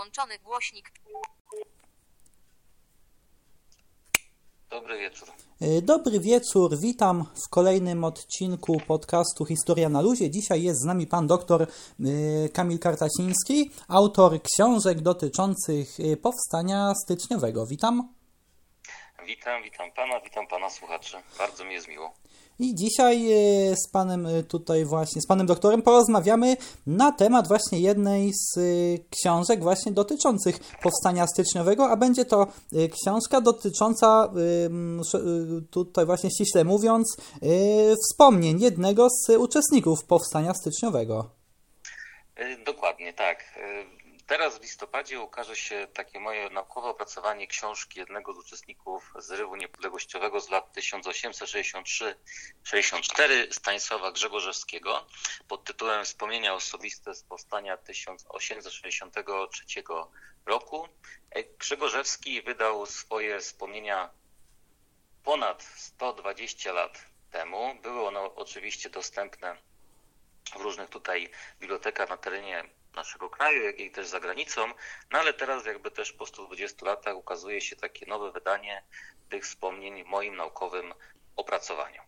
wyłączony głośnik. Dobry wieczór. E, Dobry wieczór, witam w kolejnym odcinku podcastu Historia na Luzie. Dzisiaj jest z nami pan doktor e, Kamil Kartasiński, autor książek dotyczących e, powstania styczniowego. Witam. Witam, witam pana, witam pana słuchaczy. Bardzo mi jest miło. I dzisiaj e, z panem e, tutaj właśnie, z panem doktorem porozmawiamy na temat właśnie jednej z e, książek właśnie dotyczących powstania styczniowego, a będzie to książka dotycząca tutaj właśnie ściśle mówiąc wspomnień jednego z uczestników powstania styczniowego. Dokładnie, tak. Teraz w listopadzie ukaże się takie moje naukowe opracowanie książki jednego z uczestników zrywu niepodległościowego z lat 1863-64 Stanisława Grzegorzewskiego pod tytułem Wspomnienia osobiste z powstania 1863 roku. E, Grzegorzewski wydał swoje wspomnienia ponad 120 lat temu. Były one oczywiście dostępne w różnych tutaj bibliotekach na terenie naszego kraju, jak i też za granicą, no ale teraz jakby też po 120 latach ukazuje się takie nowe wydanie tych wspomnień w moim naukowym opracowaniu.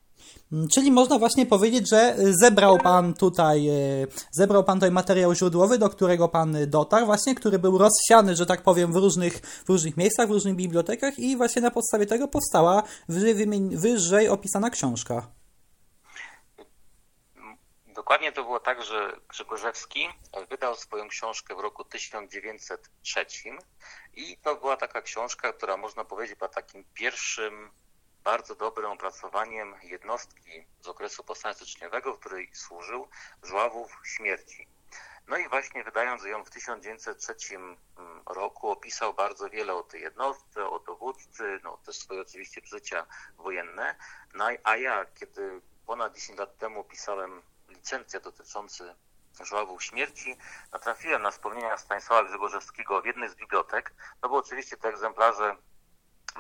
Mm, Czyli można właśnie powiedzieć, że e, zebrał pan tutaj, e, zebrał pan tutaj materiał źródłowy, do którego pan dotarł, właśnie, który był rozsiany, że tak powiem, w różnych, w różnych miejscach, w różnych bibliotekach i właśnie na podstawie tego powstała wyżej, wyżej opisana książka. Dokładnie to było tak, że Grzegorzewski wydał swoją książkę w roku 1903 i to była taka książka, która można powiedzieć była takim pierwszym bardzo dobrym opracowaniem jednostki z okresu powstania styczniowego, w której służył Żławów Śmierci. No i właśnie wydając ją w 1903 roku opisał bardzo wiele o tej jednostce, o dowódcy, no też swoje oczywiście przeżycia wojenne. No, a ja, kiedy ponad 10 lat temu pisałem licencję dotyczący żławów śmierci, natrafiłem na wspomnienia Stanisława Grzegorzewskiego w jednej z bibliotek. No bo oczywiście te egzemplarze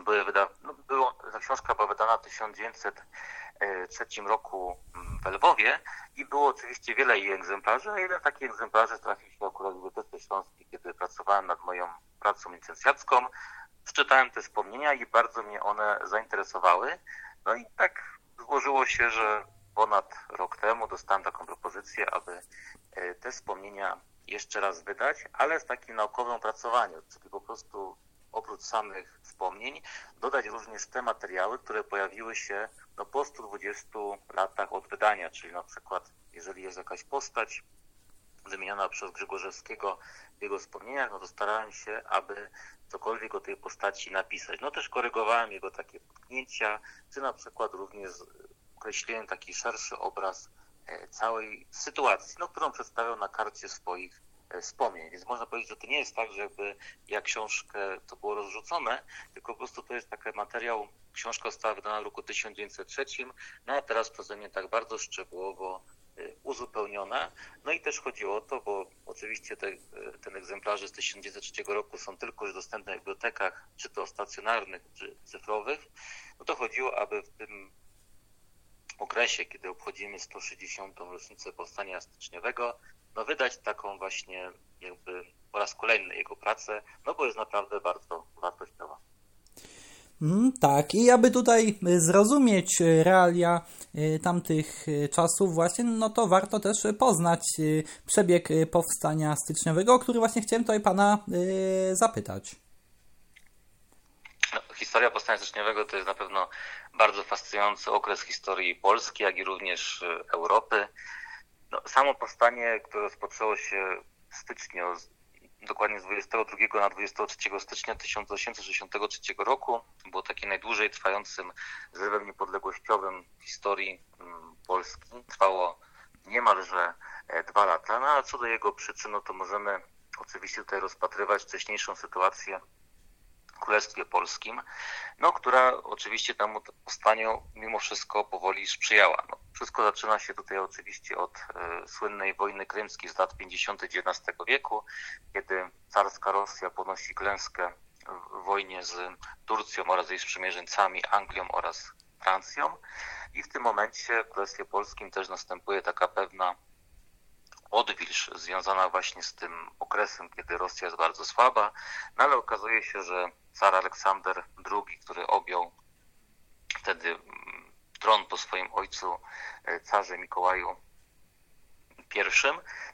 były wyda... no było, ta książka była wydana w 1903 roku w Lwowie i było oczywiście wiele jej egzemplarzy, a jeden taki egzemplarzy trafił się akurat w Bibliotece Śląskiej, kiedy pracowałem nad moją pracą licencjacką. Wczytałem te wspomnienia i bardzo mnie one zainteresowały. No i tak złożyło się, że ponad rok temu dostałem taką propozycję, aby e, te wspomnienia jeszcze raz wydać, ale w takim naukowym opracowaniu, czyli po prostu oprócz samych wspomnień, dodać również te materiały, które pojawiły się no, po 120 latach od wydania, czyli na przykład jeżeli jest jakaś postać wymieniona przez Grzegorzewskiego w jego wspomnieniach, no to starałem się, aby cokolwiek o tej postaci napisać. No też korygowałem jego takie potknięcia, czy na przykład również określiłem taki szerszy obraz e, całej sytuacji, no, którą przedstawiał na karcie swoich e, wspomnień. Więc można powiedzieć, że to nie jest tak, że jakby jak książkę to było rozrzucone, tylko po prostu to jest taki materiał, książka została wydana w roku 1903, no a teraz przeze mnie tak bardzo szczegółowo e, uzupełniona. No i też chodziło o to, bo oczywiście te, ten egzemplarze z 1903 roku są tylko już dostępne w bibliotekach, czy to stacjonarnych, czy cyfrowych, no to chodziło, aby w tym okresie, kiedy obchodzimy 160. rocznicę powstania styczniowego, no wydać taką właśnie jakby po raz kolejny jego pracę, no bo jest naprawdę bardzo wartościowa. Mm, tak, i aby tutaj zrozumieć y, realia y, tamtych y, czasów właśnie, no to warto też poznać przebieg powstania styczniowego, o który właśnie chciałem tutaj pana zapytać. Historia powstania styczniowego to jest na pewno bardzo fascynujący okres historii Polski, jak i również y, Europy. No, samo powstanie, które rozpoczęło się w styczniu, dokładnie z 22 na 23 stycznia 1863 roku, było takim najdłużej trwającym zrywem niepodległościowym w historii mm, Polski. Trwało niemalże e, dwa lata, no a co do jego przyczyn, to możemy oczywiście tutaj rozpatrywać wcześniejszą sytuację Królestwie Polskim, no, która oczywiście temu powstaniu mimo wszystko powoli sprzyjała. No, wszystko zaczyna się tutaj oczywiście od e, słynnej wojny krymskiej z lat 50. XIX wieku, kiedy carska Rosja ponosi klęskę w wojnie z Turcją oraz jej sprzymierzeńcami, Anglią oraz Francją. I w tym momencie w Królestwie Polskim też następuje taka pewna odwilż związana właśnie z tym okresem, kiedy Rosja jest bardzo słaba, no ale okazuje się, że car Aleksander II, który objął wtedy mm, tron po swoim ojcu, e, carze Mikołaju I,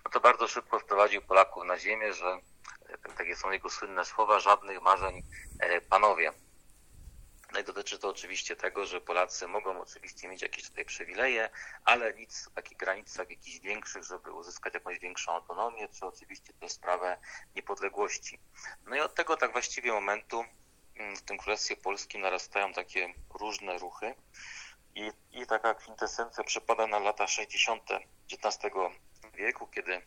no to bardzo szybko wprowadził Polaków na ziemię, że e, takie są jego słynne słowa, żadnych marzeń e, panowie. No i dotyczy to oczywiście tego, że Polacy mogą oczywiście mieć jakieś tutaj przywileje, ale nic w takich granicach jakichś większych, żeby uzyskać jakąś większą autonomię, czy oczywiście tę sprawę niepodległości. No i od tego tak właściwie momentu mm, w tym Królestwie Polskim narastają takie różne ruchy i, i taka kwintesencja przypada na lata 60. XIX wieku, kiedy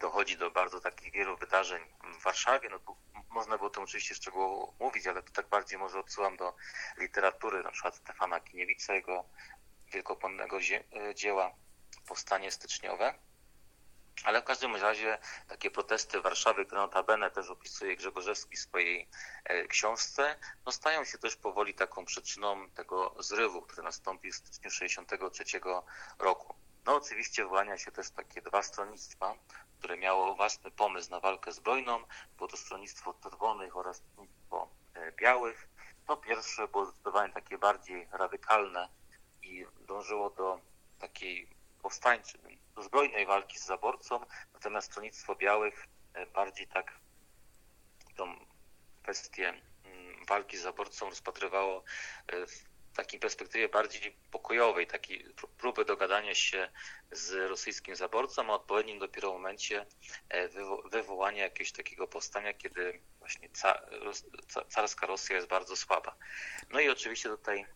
dochodzi do bardzo takich wielu wydarzeń w Warszawie. No tu można było to oczywiście szczegółowo mówić, ale to tak bardziej może odsyłam do literatury, na przykład Stefana Kiniewica, jego wielkopomnego e, dzieła Powstanie styczniowe. Ale w każdym razie takie protesty Warszawy, które notabene też opisuje Grzegorzewski w swojej e, książce, no stają się też powoli taką przyczyną tego zrywu, który nastąpił w styczniu 1963 roku. No oczywiście wyłania się też takie dwa stronnictwa, które miało własny pomysł na walkę zbrojną. Było to stronnictwo czerwonych oraz stronnictwo e, białych. To pierwsze było zdecydowanie takie bardziej radykalne i dążyło do takiej powstańczej, do zbrojnej walki z zaborcą, natomiast stronnictwo białych e, bardziej tak tą kwestię mm, walki z zaborcą rozpatrywało e, w takiej perspektywie bardziej pokojowej, takiej próby dogadania się z rosyjskim zaborcą, a odpowiednim dopiero momencie e, wywołania jakiegoś takiego powstania, kiedy właśnie carska Rosja jest bardzo słaba. No i oczywiście tutaj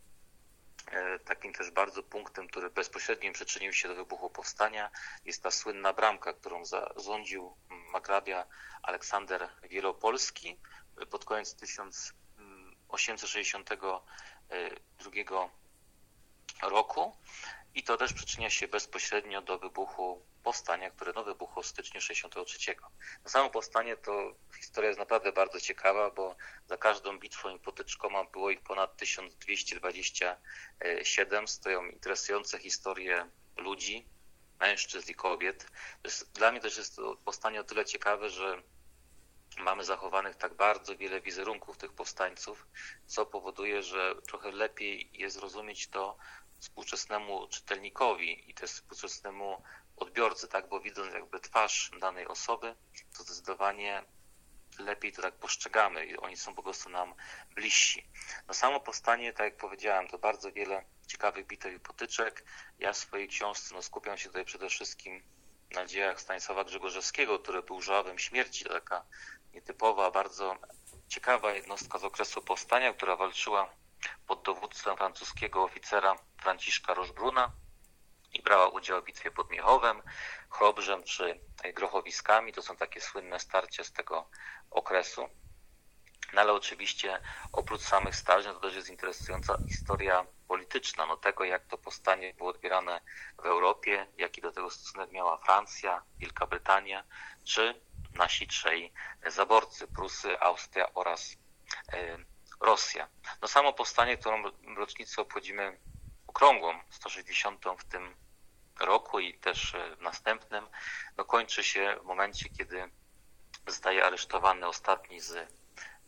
e, takim też bardzo punktem, który bezpośrednio przyczynił się do wybuchu powstania, jest ta słynna bramka, którą zarządził magrabia Aleksander Wielopolski pod koniec 1860 2002 roku i to też przyczynia się bezpośrednio do wybuchu powstania, które no wybuchło w styczniu 63. Na samo powstanie to historia jest naprawdę bardzo ciekawa, bo za każdą bitwą i potyczką było ich ponad 1227. Stoją interesujące historie ludzi, mężczyzn i kobiet. Dla mnie też jest to powstanie o tyle ciekawe, że mamy zachowanych tak bardzo wiele wizerunków tych powstańców, co powoduje, że trochę lepiej jest zrozumieć to współczesnemu czytelnikowi i też współczesnemu odbiorcy, tak, bo widząc jakby twarz danej osoby, to zdecydowanie lepiej to tak postrzegamy i oni są po prostu nam bliżsi. No samo powstanie, tak jak powiedziałem, to bardzo wiele ciekawych bitew i potyczek. Ja w swojej książce no, skupiam się tutaj przede wszystkim na dziejach Stanisława Grzegorzewskiego, który był żałobem śmierci, taka nietypowa, bardzo ciekawa jednostka z okresu powstania, która walczyła pod dowództwem francuskiego oficera Franciszka Rożbruna i brała udział w bitwie pod Miechowem, Chrobrzem czy Grochowiskami. To są takie słynne starcia z tego okresu. No ale oczywiście oprócz samych starć, to też jest interesująca historia polityczna, no tego jak to powstanie było odbierane w Europie, jaki do tego stosunek miała Francja, Wielka Brytania, czy nasi trzej zaborcy, Prusy, Austria oraz e, Rosja. No samo powstanie, którą rocznicę obchodzimy okrągłą, 160 w tym roku i też e, w następnym, no kończy się w momencie, kiedy zostaje aresztowany ostatni z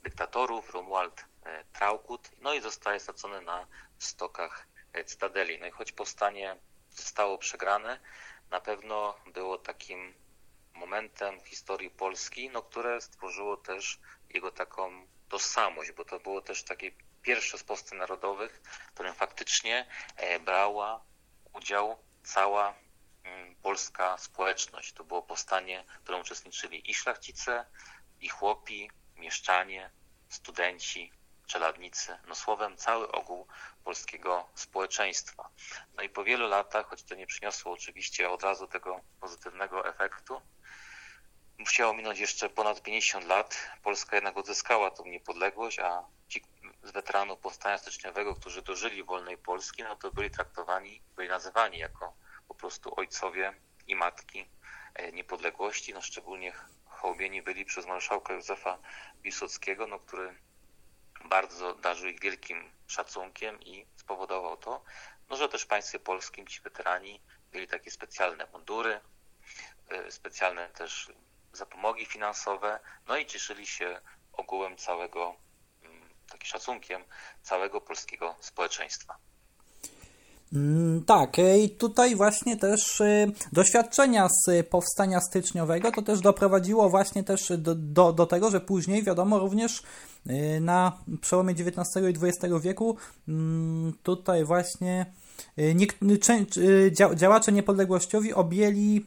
dyktatorów, Romuald e, Traukut, no i zostaje stracony na stokach Cytadeli. No i choć powstanie zostało przegrane, na pewno było takim momentem historii Polski, no, które stworzyło też jego taką tożsamość, bo to było też takie pierwsze z powstań narodowych, w którym faktycznie e, brała udział cała mm, polska społeczność. To było powstanie, w którym uczestniczyli i szlachcice, i chłopi, mieszczanie, studenci, czeladnicy, no słowem cały ogół polskiego społeczeństwa. No i po wielu latach, choć to nie przyniosło oczywiście od razu tego pozytywnego efektu, musiało minąć jeszcze ponad 50 lat. Polska jednak odzyskała tą niepodległość, a ci z weteranów powstania styczniowego, którzy dożyli wolnej Polski, no to byli traktowani, byli nazywani jako po prostu ojcowie i matki e, niepodległości. No szczególnie hołbieni byli przez marszałka Józefa Piłsudskiego, no, który bardzo darzył ich wielkim szacunkiem i spowodował to, no, że też w państwie polskim ci weterani mieli takie specjalne mundury, e, specjalne też zapomogi finansowe, no i cieszyli się ogółem całego, mm, takim szacunkiem całego polskiego społeczeństwa. Mm, tak, e, i tutaj właśnie też e, doświadczenia z powstania styczniowego to też doprowadziło właśnie też do, do, do tego, że później wiadomo również e, na przełomie XIX i XX wieku mm, tutaj właśnie działacze niepodległościowi objęli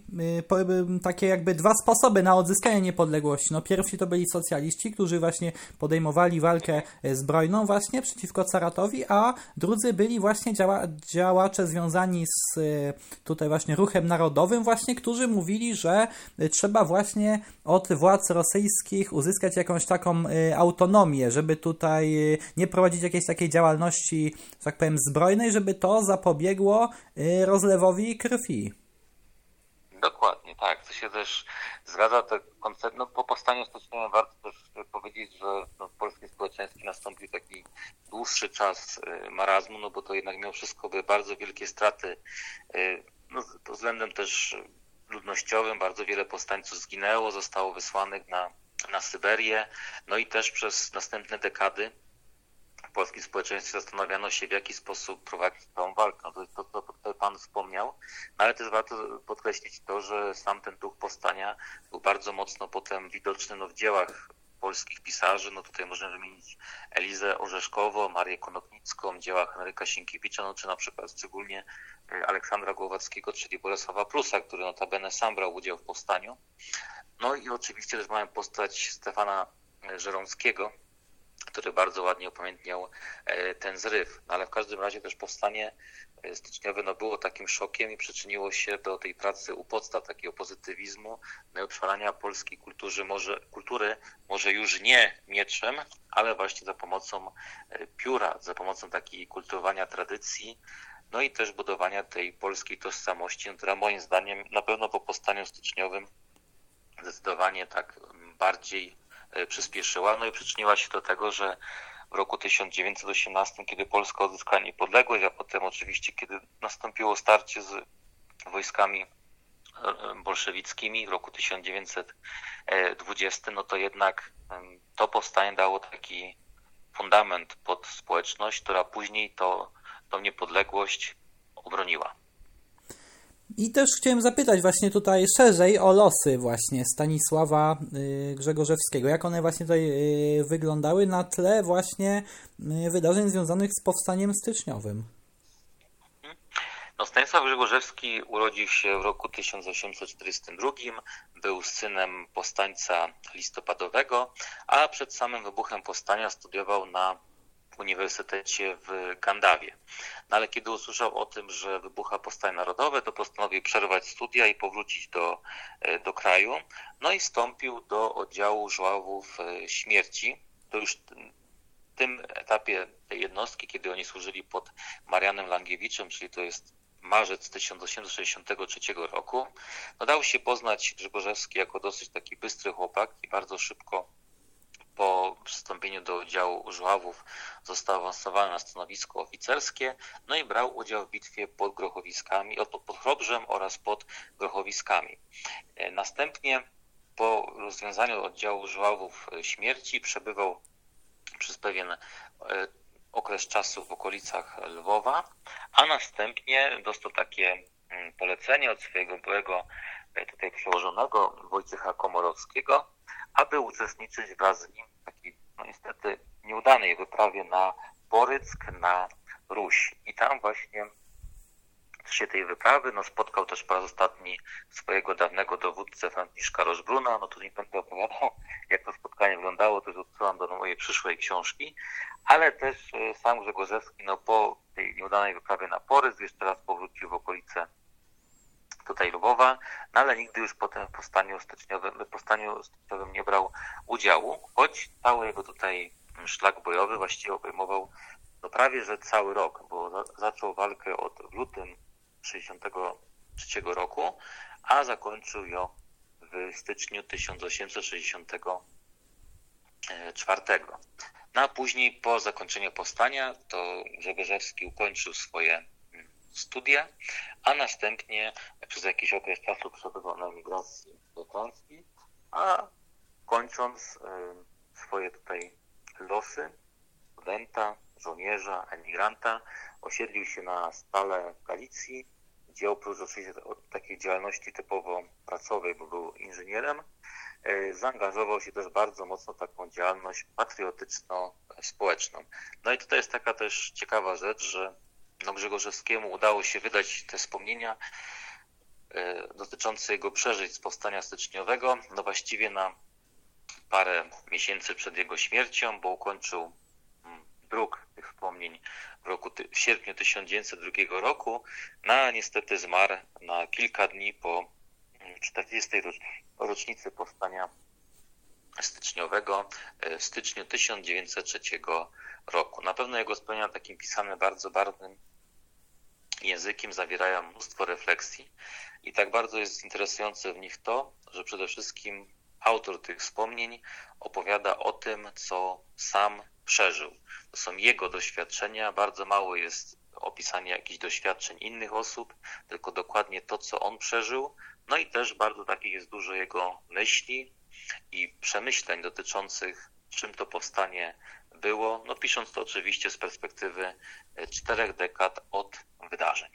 y, takie jakby dwa sposoby na odzyskanie niepodległości. No pierwsi to byli socjaliści, którzy właśnie podejmowali walkę e, zbrojną właśnie przeciwko caratowi, a drudzy byli właśnie działa, działacze związani z e, tutaj właśnie ruchem narodowym właśnie, którzy mówili, że e, trzeba właśnie od władz rosyjskich uzyskać jakąś taką autonomię, żeby tutaj nie prowadzić jakiejś takiej działalności, tak powiem, zbrojnej, żeby to zapobiegło y, rozlewowi krwi. Dokładnie, tak. To się też zgadza. Ten koncept, no, po powstaniu styczniowym warto też powiedzieć, że no, w polskim społeczeństwie nastąpił taki dłuższy czas y, marazmu, no bo to jednak mimo wszystko bardzo wielkie straty y, no, pod względem też ludnościowym. Bardzo wiele powstańców zginęło, zostało wysłanych na, na Syberię, no i też przez następne dekady polskim społeczeństwie zastanawiano się, w jaki sposób prowadzić tą walkę. No to to, co tutaj Pan wspomniał, no ale też warto podkreślić to, że sam ten duch powstania był bardzo mocno potem widoczny no, w dziełach polskich pisarzy. No tutaj możemy wymienić Elizę Orzeszkowo, Marię Konopnicką, dzieła Henryka Sienkiewicza, no czy na przykład szczególnie e, Aleksandra Głowackiego, czyli Bolesława Prusa, który notabene sam brał udział w powstaniu. No i oczywiście też mamy postać Stefana Żeromskiego, który bardzo ładnie upamiętniał e, ten zryw. No, ale w każdym razie też powstanie e, styczniowe no, było takim szokiem i przyczyniło się do tej pracy u podstaw takiego pozytywizmu, no, utrwalania polskiej kultury może, kultury, może już nie mieczem, ale właśnie za pomocą e, pióra, za pomocą takiej kultywowania tradycji, no i też budowania tej polskiej tożsamości, która moim zdaniem na pewno po powstaniu styczniowym zdecydowanie tak bardziej E, przyspieszyła, no i przyczyniła się do tego, że w roku 1918, kiedy Polska odzyskała niepodległość, a potem oczywiście, kiedy nastąpiło starcie z wojskami e, bolszewickimi w roku 1920, no to jednak to powstanie dało taki fundament pod społeczność, która później to, tą niepodległość obroniła. I też chciałem zapytać właśnie tutaj szerzej o losy właśnie Stanisława y, Grzegorzewskiego. Jak one właśnie tutaj y, wyglądały na tle właśnie y, wydarzeń związanych z powstaniem styczniowym? No, Stanisław Grzegorzewski urodził się w roku 1842, był synem powstańca listopadowego, a przed samym wybuchem powstania studiował na Uniwersytecie w Gandawie. No ale kiedy usłyszał o tym, że wybucha powstanie narodowe, to postanowił przerwać studia i powrócić do, e, do kraju. No i wstąpił do oddziału żławów e, śmierci. To już w tym etapie tej jednostki, kiedy oni służyli pod Marianem Langiewiczem, czyli to jest marzec 1863 roku, no dał się poznać Grzegorzewski jako dosyć taki bystry chłopak i bardzo szybko po przystąpieniu do oddziału żławów został awansowany na stanowisko oficerskie, no i brał udział w bitwie pod Grochowiskami, pod Chrobrzem oraz pod Grochowiskami. E, następnie po rozwiązaniu oddziału żławów e, śmierci przebywał przez pewien e, okres czasu w okolicach Lwowa, a następnie dostał takie mm, polecenie od swojego byłego tutaj przełożonego Wojciecha Komorowskiego, aby uczestniczyć wraz z nim w takiej, no niestety, nieudanej wyprawie na Boryck, na Ruś. I tam właśnie w czasie tej wyprawy no, spotkał też po raz ostatni swojego dawnego dowódcę Franciszka Rożbruna. No tu nie będę opowiadał, jak to spotkanie wyglądało, to już odsyłam do mojej przyszłej książki, ale też e, sam Grzegorzewski no, po tej nieudanej wyprawie na Porysk jeszcze raz powrócił w okolice tutaj Lwowa, no ale nigdy już potem w powstaniu styczniowym, powstaniu styczniowym nie brał udziału, choć cały jego tutaj szlak bojowy właściwie obejmował no prawie że cały rok, bo za, zaczął walkę od lutym 1963 roku, a zakończył ją w styczniu 1864. No a później po zakończeniu powstania to Grzegorzewski ukończył swoje studia, a następnie przez jakiś okres czasu przebywał na emigracji do Polski, a kończąc swoje tutaj losy studenta, żołnierza, emigranta, osiedlił się na stale w Galicji, gdzie oprócz oczywiście takiej działalności typowo pracowej, bo był inżynierem, e, zaangażował się też bardzo mocno w taką działalność patriotyczno-społeczną. No i tutaj jest taka też ciekawa rzecz, że no Grzegorzewskiemu udało się wydać te wspomnienia e, dotyczące jego przeżyć z powstania styczniowego, no właściwie na parę miesięcy przed jego śmiercią, bo ukończył mm, druk tych wspomnień w, roku, w sierpniu 1902 roku, no a niestety zmarł na kilka dni po 40. Mm, rocznicy powstania styczniowego e, w styczniu 1903 roku. Na pewno jego wspomnienia takim pisanym bardzo barwnym językiem zawierają mnóstwo refleksji i tak bardzo jest interesujące w nich to, że przede wszystkim autor tych wspomnień opowiada o tym, co sam przeżył. To są jego doświadczenia, bardzo mało jest opisania jakichś doświadczeń innych osób, tylko dokładnie to, co on przeżył. No i też bardzo takich jest dużo jego myśli i przemyśleń dotyczących, czym to powstanie było, no pisząc to oczywiście z perspektywy czterech dekad od wydarzeń.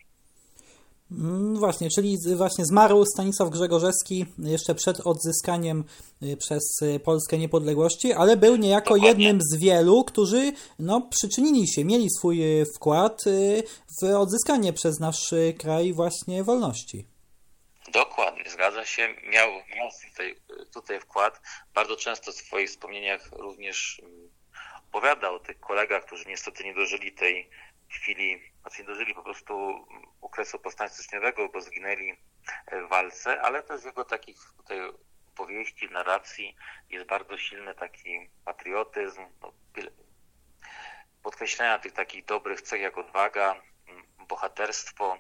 Mm, właśnie, czyli właśnie zmarł Stanisław Grzegorzewski jeszcze przed odzyskaniem y, przez y, Polskę niepodległości, ale był niejako Dokładnie. jednym z wielu, którzy no, przyczynili się, mieli swój y, wkład w odzyskanie przez nasz kraj właśnie wolności. Dokładnie, zgadza się. Miał, miał tutaj, tutaj wkład. Bardzo często w swoich wspomnieniach również opowiada o tych kolegach, którzy niestety nie dożyli tej chwili, znaczy nie dożyli po prostu okresu powstania styczniowego, bo zginęli w walce, ale też jego takich tutaj powieści, narracji jest bardzo silny taki patriotyzm, no, podkreślenia tych takich dobrych cech jak odwaga, bohaterstwo,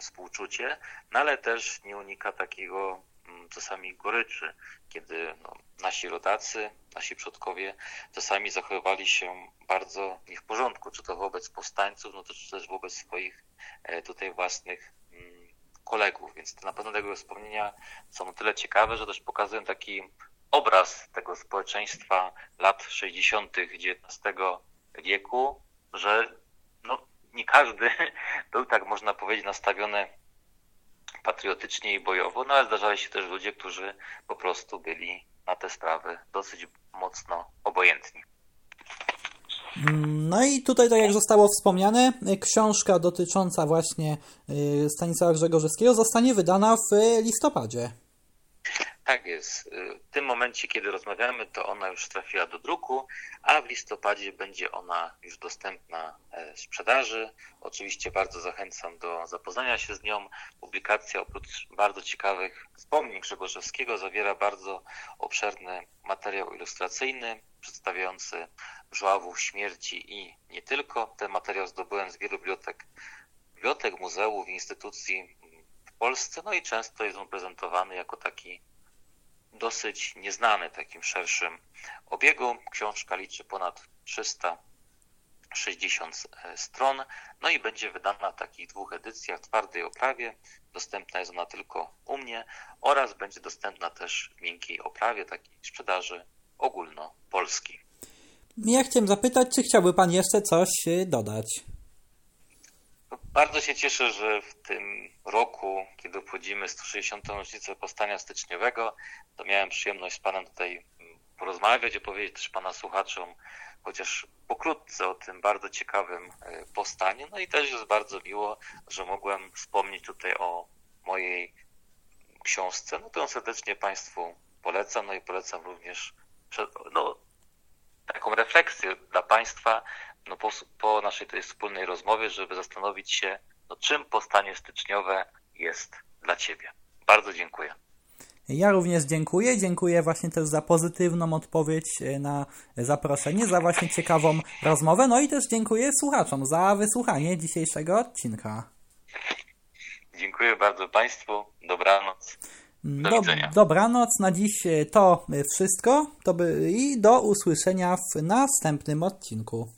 współczucie, no ale też nie unika takiego czasami goryczy, kiedy no, nasi rodacy, nasi przodkowie czasami zachowywali się bardzo nie w porządku, czy to wobec powstańców, no to czy też wobec swoich e, tutaj własnych mm, kolegów. Więc na pewno tego wspomnienia są o tyle ciekawe, że też pokazują taki obraz tego społeczeństwa lat 60. XIX wieku, że no, nie każdy był tak można powiedzieć nastawiony patriotycznie i bojowo, no ale zdarzali się też ludzie, którzy po prostu byli na te sprawy dosyć mocno obojętni. No i tutaj, tak jak zostało wspomniane, książka dotycząca właśnie y, Stanisława Grzegorzewskiego zostanie wydana w listopadzie. Tak jest. W tym momencie, kiedy rozmawiamy, to ona już trafiła do druku, a w listopadzie będzie ona już dostępna e, w sprzedaży. Oczywiście bardzo zachęcam do zapoznania się z nią. Publikacja oprócz bardzo ciekawych wspomnień Grzegorzewskiego zawiera bardzo obszerny materiał ilustracyjny przedstawiający żławów śmierci i nie tylko. Ten materiał zdobyłem z wielu bibliotek, bibliotek muzeów instytucji w Polsce, no i często jest on prezentowany jako taki dosyć nieznany takim szerszym obiegu. Książka liczy ponad 360 e, stron, no i będzie wydana w takich dwóch edycjach, twardej oprawie. Dostępna jest ona tylko u mnie oraz będzie dostępna też w miękkiej oprawie, takiej sprzedaży ogólnopolskiej. Ja chciałem zapytać, czy chciałby Pan jeszcze coś e, dodać? Bardzo się cieszę, że w tym roku, kiedy obchodzimy 160. rocznicę powstania styczniowego, to miałem przyjemność z Panem tutaj porozmawiać, opowiedzieć też Pana słuchaczom, chociaż pokrótce o tym bardzo ciekawym e, powstaniu. No i też jest bardzo miło, że mogłem wspomnieć tutaj o mojej książce, no to serdecznie Państwu polecam, no i polecam również no, taką refleksję dla Państwa, no po, po naszej tej wspólnej rozmowie, żeby zastanowić się, no czym powstanie styczniowe jest dla Ciebie. Bardzo dziękuję. Ja również dziękuję. Dziękuję właśnie też za pozytywną odpowiedź e, na zaproszenie, za właśnie ciekawą rozmowę. No i też dziękuję słuchaczom za wysłuchanie dzisiejszego odcinka. Dziękuję bardzo Państwu. Dobranoc. Do, do widzenia. Dobranoc. Na dziś e, to wszystko. To by, I do usłyszenia w następnym odcinku.